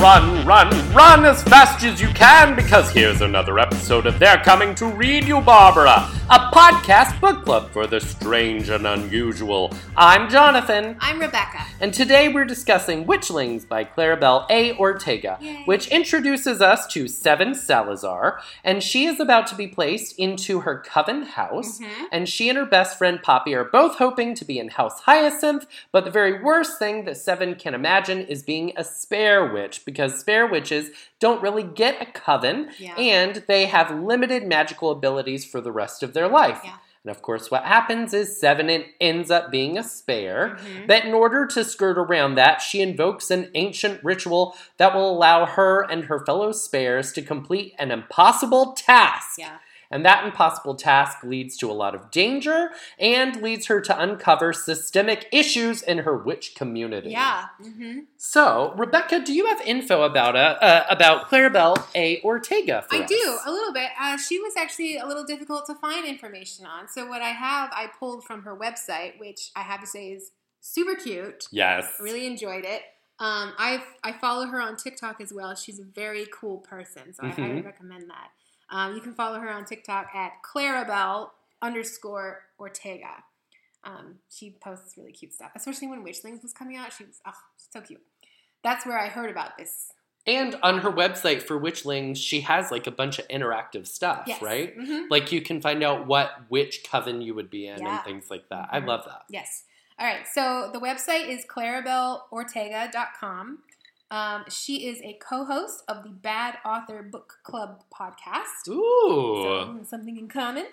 run, run, run as fast as you can because here's another episode of They're Coming to Read You, Barbara, a podcast book club for the strange and unusual. I'm Jonathan. I'm Rebecca. And today we're discussing Witchlings by Claribel A. Ortega, Yay. which introduces us to Seven Salazar, and she is about to be placed into her coven house, Mhm. and she and her best friend Poppy are both hoping to be in House Hyacinth, but the very worst thing that Seven can imagine is being a spare witch, because spare witches don't really get a coven, Yeah. and they have limited magical abilities for the rest of their life. Yeah. And of course, what happens is Seven en- ends up being a spare. Mhm. But in order to skirt around that, she invokes an ancient ritual that will allow her and her fellow spares to complete an impossible task. Yeah. And that impossible task leads to a lot of danger and leads her to uncover systemic issues in her witch community. Yeah. hmm So, Rebecca, do you have info about uh, uh, about Claribel A. Ortega for I us? do a little bit. Uh, she was actually a little difficult to find information on. So what I have, I pulled from her website, which I have to say is super cute. Yes. I really enjoyed it. Um, I I follow her on TikTok as well. She's a very cool person, so I highly recommend that. Um, you can follow her on TikTok at Claribel underscore Ortega. Um, she posts really cute stuff, especially when Witchlings was coming out. She was oh, so cute. That's where I heard about this. And on her website for Witchlings, she has like a bunch of interactive stuff, Yes. right? hmm Like you can find out what which coven you would be in Yeah. and things like that. I Mhm. love that. Yes. All right. So the website is claribelortega.com. Um, she is a co-host of the Bad Author Book Club podcast. Ooh. So, something in common.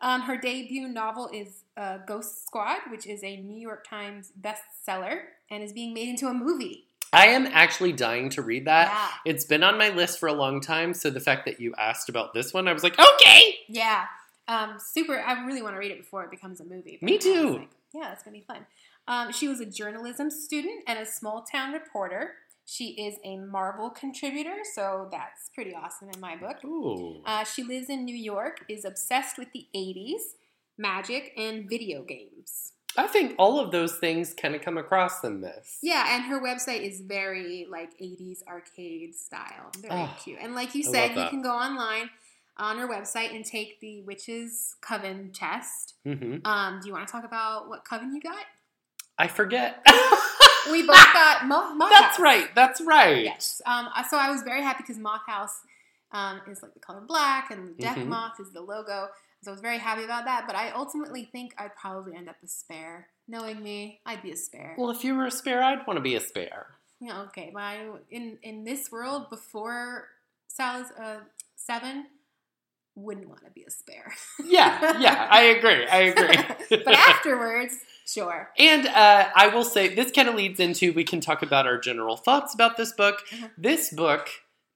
Um, her debut novel is uh, Ghost Squad, which is a New York Times bestseller and is being made into a movie. I am actually dying to read that. yeah. It's been on my list for a long time, so the fact that you asked about this one, I was like, okay. Yeah. Um, super. I really want to read it before it becomes a movie. Me too. like, yeah, it's going to be fun. Um, she was a journalism student and a small town reporter. She is a Marvel contributor, so that's pretty awesome in my book. Ooh. Uh, she lives in New York, is obsessed with the 80s, magic, and video games. I think all of those things kind of come across in this. Yeah, and her website is very like 80s arcade style. Very Oh, cute. And like you said, you can go online on her website and take the Witches Coven test. hmm Um, do you want to talk about what coven you got? I forget. We both got Moth, Moth That's House. right. That's right. Yes. Um, so I was very happy because Moth House um, is like the color black and the Death Mhm. Moth is the logo. So I was very happy about that. But I ultimately think I'd probably end up a spare. Knowing me, I'd be a spare. Well, if you were a spare, I'd want to be a spare. Yeah, okay, but I, in in this world before Sal's uh, seven, wouldn't want to be a spare. Yeah, yeah, I agree. I agree. but afterwards, sure. And uh, I will say, this kind of leads into we can talk about our general thoughts about this book. Uh-huh. This book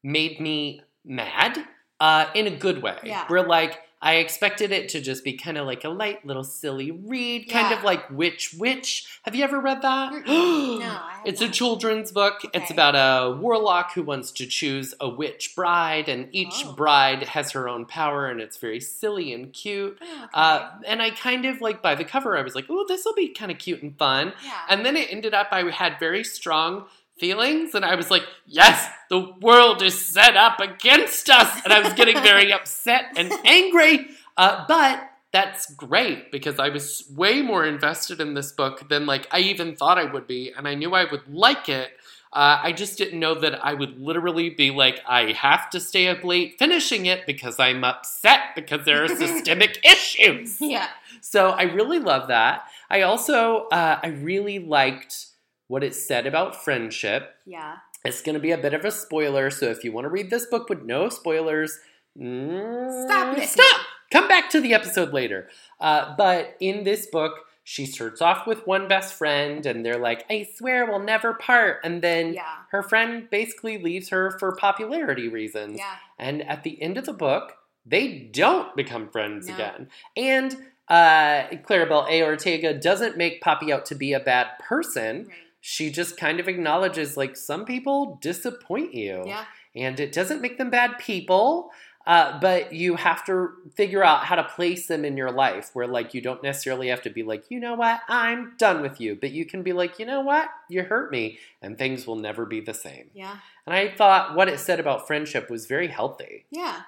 made me mad uh, in a good way. Yeah. Where, like, I expected it to just be kind of like a light little silly read, kind Yeah. of like Which Witch. Have you ever read that? No, It's a children's book. It's about a warlock who wants to choose a witch bride, and each Oh. bride has her own power, and it's very silly and cute. Oh, okay. Uh, and I kind of like by the cover, I was like, "Oh, this will be kind of cute and fun." yeah. And then it ended up, I had very strong feelings, and I was like, "Yes, the world is set up against us," and I was getting very upset and angry. Uh, but that's great because I was way more invested in this book than like I even thought I would be, and I knew I would like it. Uh, I just didn't know that I would literally be like, I have to stay up late finishing it because I'm upset because there are systemic issues. yeah. So I really love that. I also, uh, I really liked what it said about friendship. Yeah. It's going to be a bit of a spoiler, so if you want to read this book with no spoilers, mm, Stop listening. Stop. Come back to the episode later. Uh, but in this book, she starts off with one best friend, and they're like, "I swear we'll never part," and then Yeah. her friend basically leaves her for popularity reasons. Yeah. And at the end of the book, they don't become friends No. again. And uh, Claribel A. Ortega doesn't make Poppy out to be a bad person. Right. She just kind of acknowledges, like, some people disappoint you. Yeah. And it doesn't make them bad people. Uh, but you have to figure out how to place them in your life where, like, you don't necessarily have to be like, you know what, I'm done with you. But you can be like, you know what, you hurt me, and things will never be the same. Yeah. And I thought what it said about friendship was very healthy. Yeah.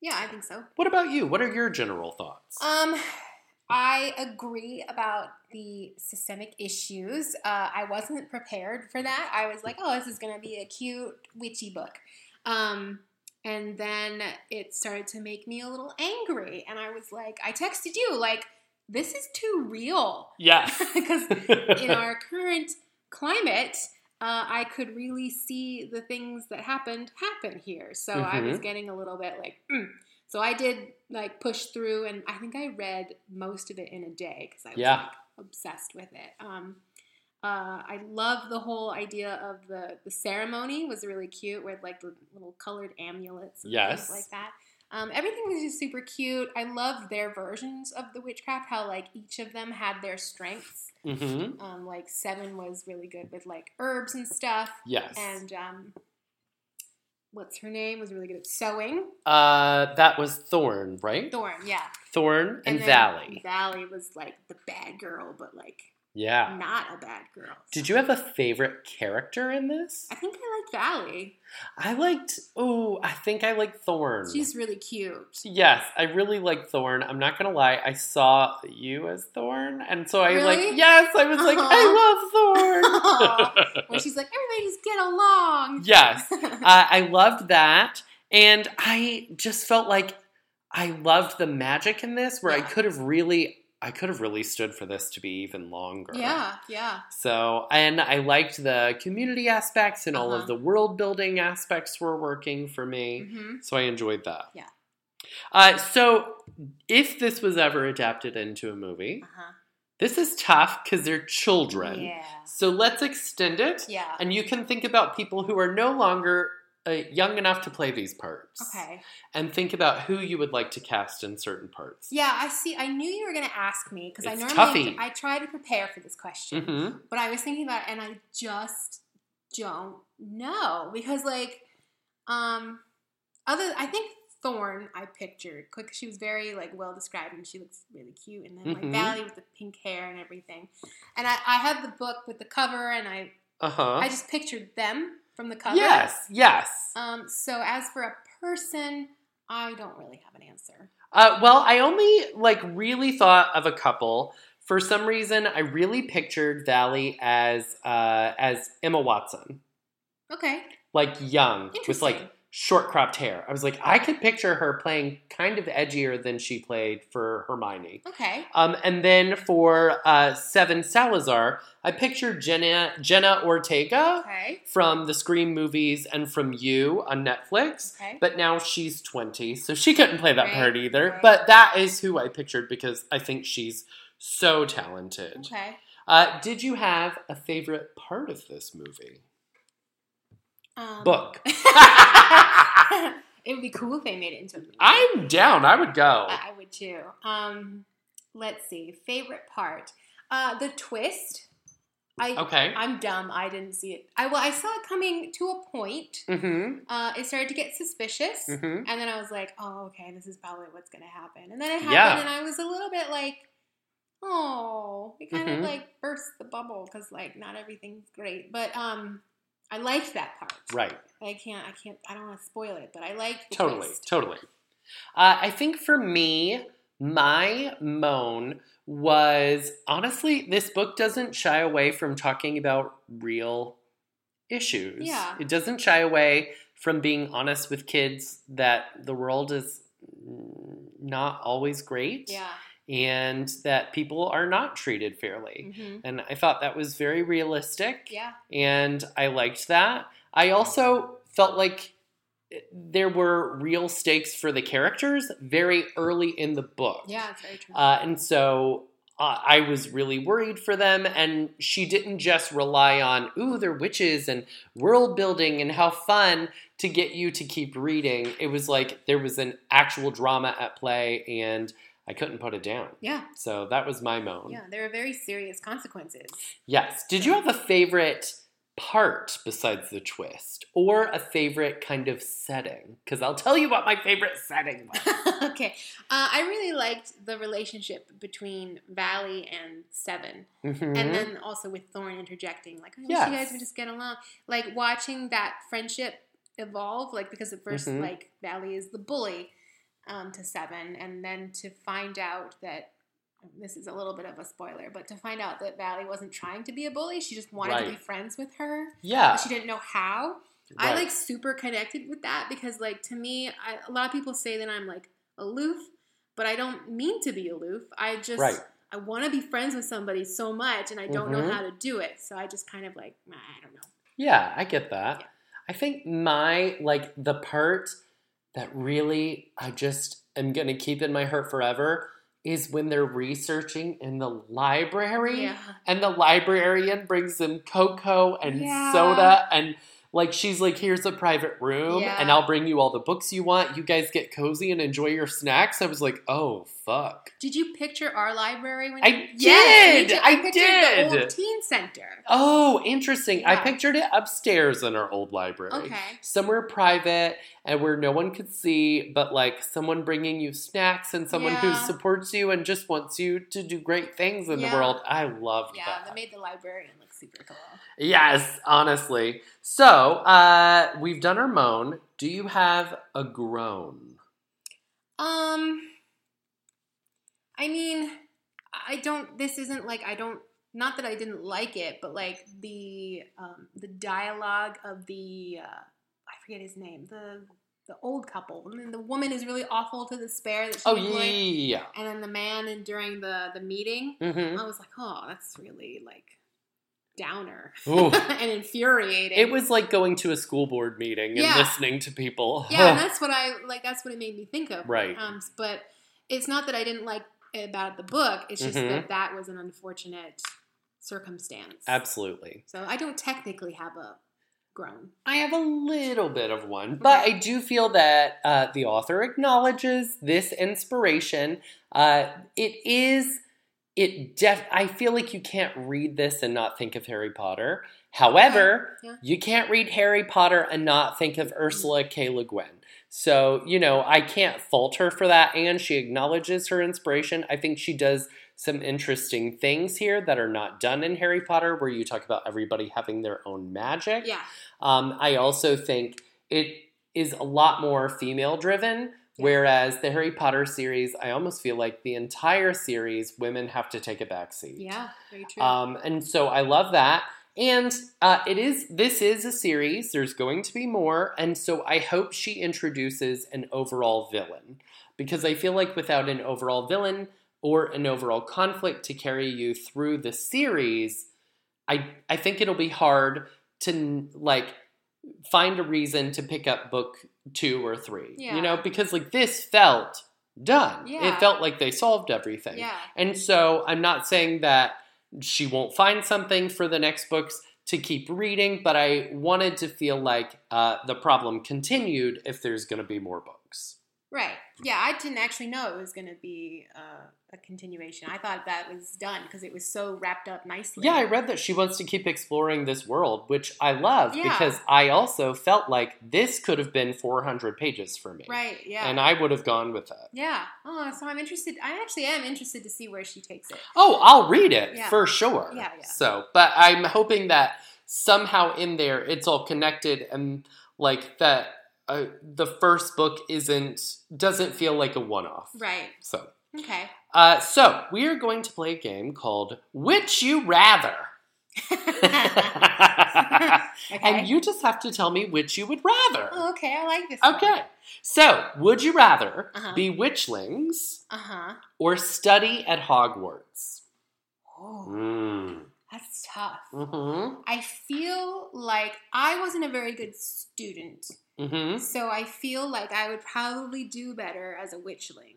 Yeah, I think so. What about you? What are your general thoughts? Um, I agree about the systemic issues. Uh, I wasn't prepared for that. I was like, oh, this is going to be a cute, witchy book. Um, and then it started to make me a little angry. And I was like, I texted you, like, this is too real. yes. Because in our current climate, uh, I could really see the things that happened happen here. So I was Mhm. getting a little bit like, mm. so I did like push through, and I think I read most of it in a day because I was Yeah. like, obsessed with it. Um, uh, I love the whole idea of the the ceremony was really cute with like the little colored amulets and Yes. things like that. Um, everything was just super cute. I love their versions of the witchcraft. How like each of them had their strengths. Mm-hmm. Um, like Seven was really good with like herbs and stuff, Yes. and um, what's her name was really good at sewing. uh, that was Thorn, right? Thorn, yeah, Thorn and, then Valley. Valley was like the bad girl, but like Yeah. not a bad girl. Did you have a favorite character in this? I think I like Valley. I liked. Oh, I think I liked Thorn. She's really cute. Yes, I really like Thorn. I'm not gonna lie, I saw you as Thorn, and so I Really? like yes, I was like, I love Thorn. Where she's like, everybody just get along. yes, uh, I loved that, and I just felt like I loved the magic in this, where I could have really, I could have really stood for this to be even longer. yeah, yeah. So, and I liked the community aspects and all Uh-huh. of the world building aspects were working for me. hmm So I enjoyed that. Yeah. Uh, so if this was ever adapted into a movie, Uh-huh. this is tough because they're children. Yeah. So let's extend it. Yeah. And you can think about people who are no longer uh, young enough to play these parts. Okay. And think about who you would like to cast in certain parts. Yeah, I see. I knew you were going to ask me because I normally toughy. I try to prepare for this question, hmm but I was thinking about it and I just don't know because like um other I think Thorn I pictured quick she was very like well described and she looks really cute and then Mhm. like Valley with the pink hair and everything and I, I had the book with the cover and I Uh huh. I just pictured them from the cover Yes, yes. um so as for a person I don't really have an answer Uh, well, I only like really thought of a couple. For some reason, I really pictured Valley as uh, as Emma Watson, okay like young with like. Short cropped hair. I was like, I could picture her playing kind of edgier than she played for Hermione. okay Um, and then for uh, Seven Salazar, I pictured Jenna Jenna Ortega okay from the Scream movies and from You on Netflix. okay But now she's 20, so she couldn't play that Right, part either. right. But that is who I pictured because I think she's so talented. okay Uh, did you have a favorite part of this movie? Um, Book. it would be cool if they made it into a movie. I'm down. I would go. I would too. Um, let's see. Favorite part. Uh, the twist. I Okay. I'm dumb. I didn't see it. I well, I saw it coming to a point. Mm-hmm. Uh, it started to get suspicious, Mm-hmm. and then I was like, "Oh, okay, this is probably what's gonna happen." And then it happened, Yeah. and I was a little bit like, "Oh," it kind Mhm. of like burst the bubble because like not everything's great, but um, I liked that part. Right. I can't. I can't. I don't want to spoil it, but I liked the Totally. twist. Totally. Uh, I think for me, my moan was honestly, this book doesn't shy away from talking about real issues. Yeah. It doesn't shy away from being honest with kids that the world is not always great Yeah. And that people are not treated fairly. hmm And I thought that was very realistic Yeah. and I liked that. I also felt like there were real stakes for the characters very early in the book. Yeah. It's very true. Uh, and so uh, I was really worried for them, and she didn't just rely on, ooh, they're witches and world building and how fun to get you to keep reading. It was like there was an actual drama at play, and I couldn't put it down. yeah. So that was my moan. Yeah. There are very serious consequences. Yes. Did you have a favorite part besides the twist or a favorite kind of setting? Because I'll tell you what my favorite setting was. okay. Uh, I really liked the relationship between Valley and Seven. Mhm. And then also with Thorn interjecting, like, I wish Yes. you guys would just get along. Like watching that friendship evolve, like because at 1st Mhm. like Valley is the bully um, to Seven, and then to find out that this is a little bit of a spoiler, but to find out that Valley wasn't trying to be a bully, she just wanted to be friends with her, yeah. she didn't know how. I like super connected with that because like to me, I, a lot of people say that I'm like aloof, but I don't mean to be aloof. I just Right. I want to be friends with somebody so much, and I don't know Mhm. how to do it. So I just kind of like I don't know. Yeah, I get that. Yeah. I think my like the part that really I just am gonna keep in my heart forever is when they're researching in the library Yeah. and the librarian brings them cocoa and Yeah. soda and like she's like here's a private room Yeah. and I'll bring you all the books you want. You guys get cozy and enjoy your snacks. I was like, "Oh, fuck." Did you picture our library when I you Yes, did! too. I pictured did! the old teen center. Oh, interesting. I pictured it upstairs in our old library. Okay. somewhere private and where no one could see, but like someone bringing you snacks and someone who supports you and just wants you to do great things in Yeah. the world. I love that. Yeah, that. made the librarian look super cool. yes, honestly. So, uh, we've done our moan. Do you have a groan? Um, I mean, I don't. This isn't like I don't. Not that I didn't like it, but like the um, the dialogue of the uh, forget his name. The the old couple. And then the woman is really awful to the spare that she Oh, employed. yeah. And then the man and during the the meeting, hmm I was like, oh, that's really like downer and infuriating. It was like going to a school board meeting and Yeah. listening to people. yeah, and that's what I like. That's what it made me think of. Right. Um, but it's not that I didn't like it about the book. It's just Mhm. that that was an unfortunate circumstance. Absolutely. So I don't technically have a groan. I have a little bit of one, but Okay. I do feel that uh, the author acknowledges this inspiration. Uh, it is, it def. I feel like you can't read this and not think of Harry Potter. However, Yeah. you can't read Harry Potter and not think of Ursula K. Le Guin. So you know, I can't fault her for that, and she acknowledges her inspiration. I think she does some interesting things here that are not done in Harry Potter, where you talk about everybody having their own magic. Yeah. Um, I also think it is a lot more female driven, Yeah. whereas the Harry Potter series, I almost feel like the entire series, women have to take a back seat. Yeah. Very true. Um, and so I love that. And uh, it is this is a series. There's going to be more, and so I hope she introduces an overall villain because I feel like without an overall villain or an overall conflict to carry you through the series, I I think it'll be hard to like find a reason to pick up book two or three. Yeah. You know, because like this felt done. Yeah. It felt like they solved everything. yeah. And so I'm not saying that she won't find something for the next books to keep reading, but I wanted to feel like uh, the problem continued if there's going to be more books. Right. Yeah. I didn't actually know it was going to be uh, a continuation. I thought that was done because it was so wrapped up nicely. Yeah, I read that she wants to keep exploring this world, which I love Yeah. because I also felt like this could have been 400 pages for me. Right. Yeah. And I would have gone with that. yeah. Oh, so I'm interested. I actually am interested to see where she takes it. Oh, I'll read it Yeah. for sure. Yeah, yeah. So, but I'm hoping that somehow in there it's all connected and like that uh, the first book isn't doesn't feel like a one-off. Right. So, Okay. uh, so we are going to play a game called Which You Rather. Okay. And you just have to tell me which you would rather. Oh, okay. I like this. one. Okay. So, would you rather Uh-huh. be witchlings Uh huh. or study at Hogwarts? Oh, Mm. that's tough. Mm-hmm. I feel like I wasn't a very good student, Mm-hmm. so I feel like I would probably do better as a witchling.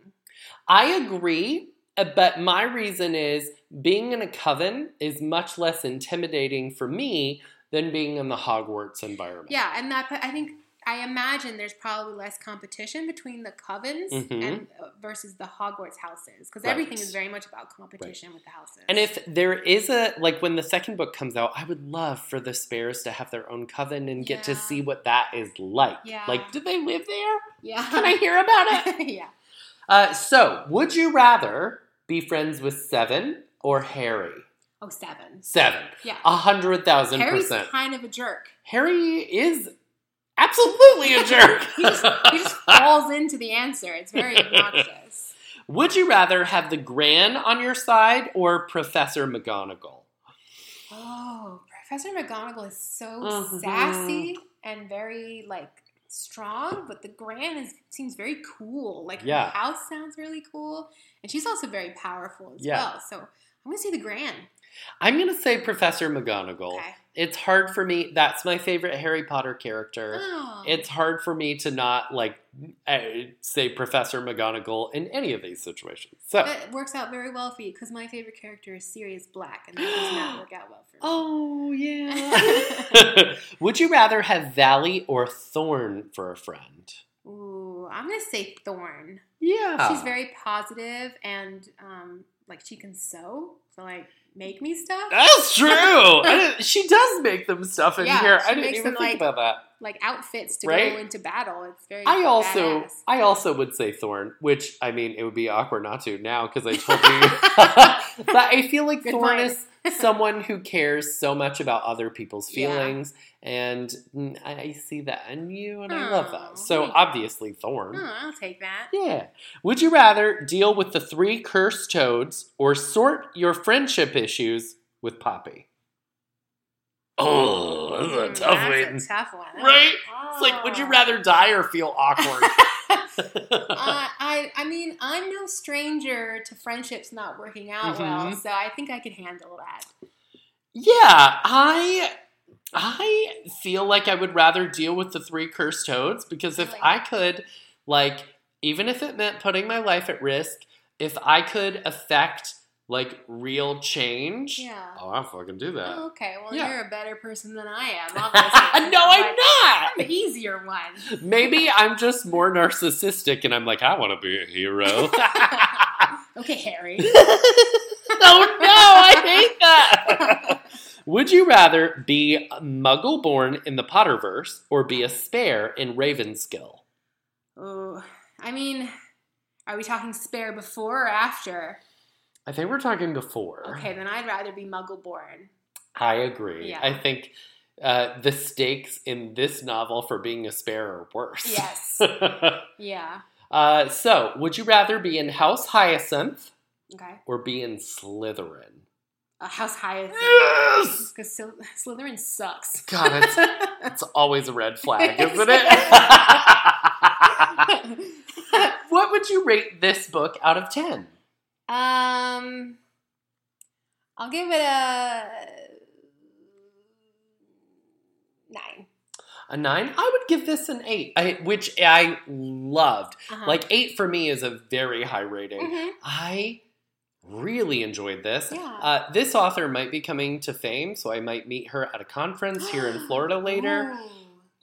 I agree, uh, but my reason is being in a coven is much less intimidating for me than being in the Hogwarts environment. Yeah, and that I think I imagine there's probably less competition between the covens Mhm. and uh, versus the Hogwarts houses because Right. everything is very much about competition with the houses. And if there is a like when the second book comes out, I would love for the Spares to have their own coven and get to see what that is like. Yeah. Like, do they live there? yeah, Can I hear about it? yeah. Uh, so, would you rather be friends with Seven or Harry? Oh, seven. Seven. Yeah. A hundred thousand Harry's percent. kind of a jerk. Harry is absolutely a jerk. He just, he just falls into the answer. It's very obnoxious. Would you rather have the Gran on your side or Professor McGonagall? Oh, Professor McGonagall is so Mhm. sassy and very like strong, but the Gran is seems very cool. Like Yeah. her house sounds really cool, and she's also very powerful as Yeah. well. So I'm gonna say the Gran. I'm going to say Professor McGonagall. Okay. It's hard for me. That's my favorite Harry Potter character. Oh. It's hard for me to not like uh, say Professor McGonagall in any of these situations. So, it works out very well for you because my favorite character is Sirius Black, and that does not work out well for me. oh yeah. Would you rather have Valley or Thorn for a friend? Ooh, I'm gonna say Thorn. Yeah, She's very positive and um, like she can sew, so like make me stuff. That's true. She does make them stuff in Yeah, here. I didn't even think like, about that. like outfits to Right? go into battle. It's very. I also, badass. I also would say Thorn, which I mean, it would be awkward not to now because I told you. but I feel like Good Thorn point. is someone who cares so much about other people's Yeah. feelings, and mm, I I see that in you, and I love that. So obviously, Thorn. Oh, I'll take that. Yeah. Would you rather deal with the three cursed toads or sort your friendship issues with Poppy? Oh, this is a Mm, tough that's one. a tough one. Right? It's like, would you Oh. rather die or feel awkward? I I mean, I'm no stranger to friendships not working out well, Mhm. so I think I could handle that. yeah, I I feel like I would rather deal with the three cursed toads because if? I could, like, even if it meant putting my life at risk, if I could affect like real change, Yeah. oh, I'll fucking do that. Oh, okay, well, Yeah. you're a better person than I am. Obviously. no, I'm not. I'm the easier one. Maybe I'm just more narcissistic and I'm like, I want to be a hero. okay, Harry. oh no, I hate that. Would you rather be muggle born in the Potterverse or be a spare in Ravenskill? Oh, I mean, are we talking spare before or after? I think we're talking before. Okay, then I'd rather be Muggle born. I agree. Yeah. I think uh, the stakes in this novel for being a spare are worse. Yes. Yeah. uh, so, would you rather be in House Hyacinth Okay. or be in Slytherin? Uh, House Hyacinth. Yes! Because Slytherin sucks. God, it's, it's always a red flag, isn't it? what would you rate this book out of 10? Um, I'll give it a nine. A 9? I would give this an 8, I, which I loved. Uh-huh. Like, 8 for me is a very high rating. Mhm. I really enjoyed this. Yeah. Uh, this author might be coming to fame, so I might meet her at a conference here in Florida later. Ooh.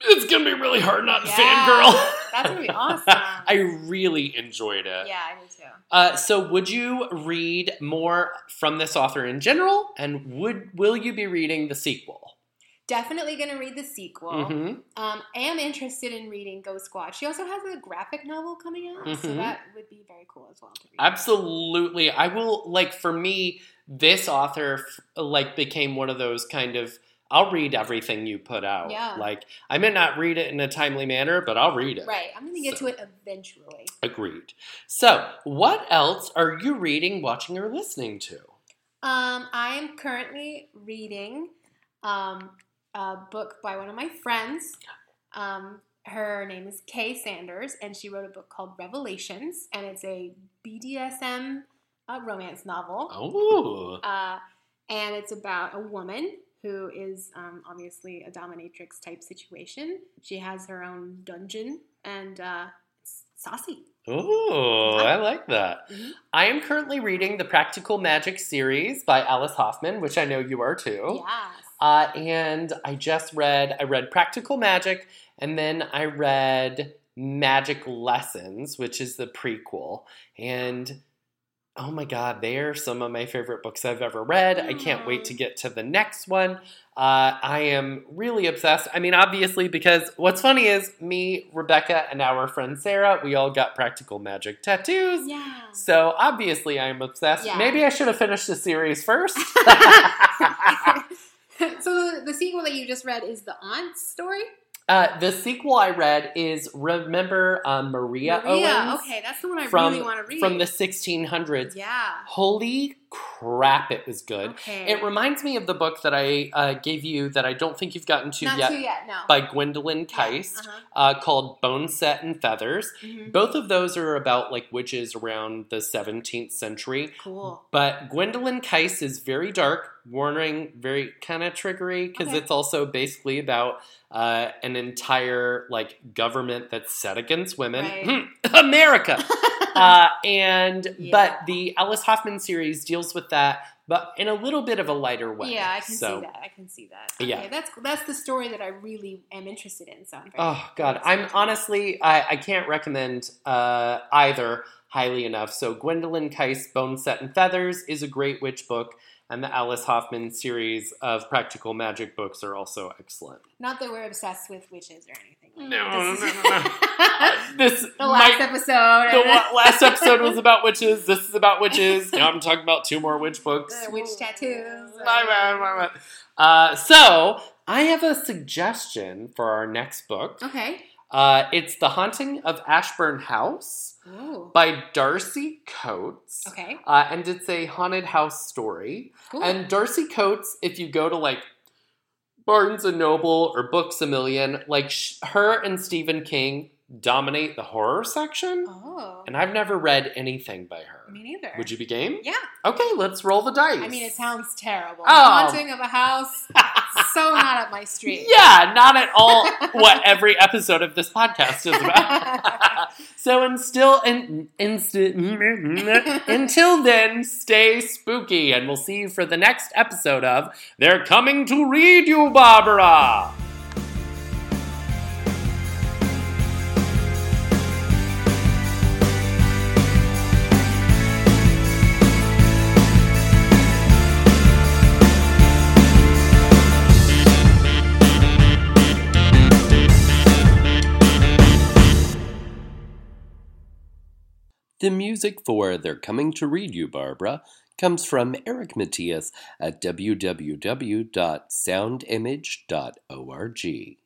It's gonna be really hard not to Yeah. fangirl. That's gonna be awesome. I really enjoyed it. Yeah, I do too. Uh, so, would you read more from this author in general, and would will you be reading the sequel? Definitely gonna read the sequel. Mhm. Um, I am interested in reading Ghost Squad. She also has a graphic novel coming out, so Mhm. that would be very cool as well to read. Absolutely, I will. Like for me, this author like became one of those kind of. I'll read everything you put out. Yeah. Like I may not read it in a timely manner, but I'll read it. Right, I'm gonna get So- to it eventually. Agreed. So, what else are you reading, watching, or listening to? Um, I am currently reading um, a book by one of my friends. Um, her name is Kay Sanders, and she wrote a book called Revelations, and it's a BDSM uh, romance novel. Oh, Uh, and it's about a woman who is um, obviously a dominatrix type situation. She has her own dungeon, and uh, saucy. oh, I like that. Mhm. I am currently reading the Practical Magic series by Alice Hoffman, which I know you are too. Yes. Uh, and I just read I read Practical Magic, And then I read Magic Lessons, which is the prequel. And oh my God, they are some of my favorite books I've ever read. I can't wait to get to the next one. Uh, I am really obsessed. I mean, obviously, because what's funny is me, Rebecca, and our friend Sarah, we all got practical magic tattoos. Yeah. So obviously, I'm obsessed. Yeah. Maybe I should have finished the series first. so the, the sequel that you just read is the aunt's story. Uh, the sequel I read is Remember uh, Maria, Owens Yeah, Okay, that's the one I from really want to read. from the 1600s. yeah. Holy crap, it was good. Okay. It reminds me of the book that I uh, gave you that I don't think you've gotten to Not yet yet. No. by Gwendolyn Kiste Uh-huh. uh, called Boneset and Feathers. Mhm. Both of those are about like witches around the 17th century. Cool. But Gwendolyn Kiste is very dark, warning, very kind of triggery because Okay. it's also basically about uh, an entire like government that's set against women. Right. America. uh, and Yeah. but the Alice Hoffman series deals with that, but in a little bit of a lighter way. yeah, I can So- see that. I can see that. Okay, Yeah. that's that's the story that I really am interested in. So I'm Oh God, I'm honestly I, I can't recommend uh, either highly enough. So Gwendolyn Kiste, Bone Set and Feathers is a great witch book, and the Alice Hoffman series of practical magic books are also excellent. Not that we're obsessed with witches or anything. Like No, that. no, This no, Uh, this the last might- episode. the wa- last episode was about witches. This is about witches. Now I'm talking about two more witch books. The witch tattoos. My bad, my bad. Uh, so I have a suggestion for our next book. Okay. Uh, it's The Haunting of Ashburn House Ooh. by Darcy Coates. Okay. Uh, and it's a haunted house story. Cool. And Darcy Coates, if you go to like Barnes and Noble or Books a Million, like sh- her and Stephen King dominate the horror section. oh. And I've never read anything by her. Me neither. Would you be game? Yeah. Okay, let's roll the dice. I mean, it sounds terrible. Oh. Haunting of a house. so not up my street. yeah, not at all what every episode of this podcast is about. so, and still, and, until then, stay spooky, and we'll see you for the next episode of They're Coming to Read You, Barbara. The music for They're Coming to Read You, Barbara comes from Eric Matyas at www.soundimage.org.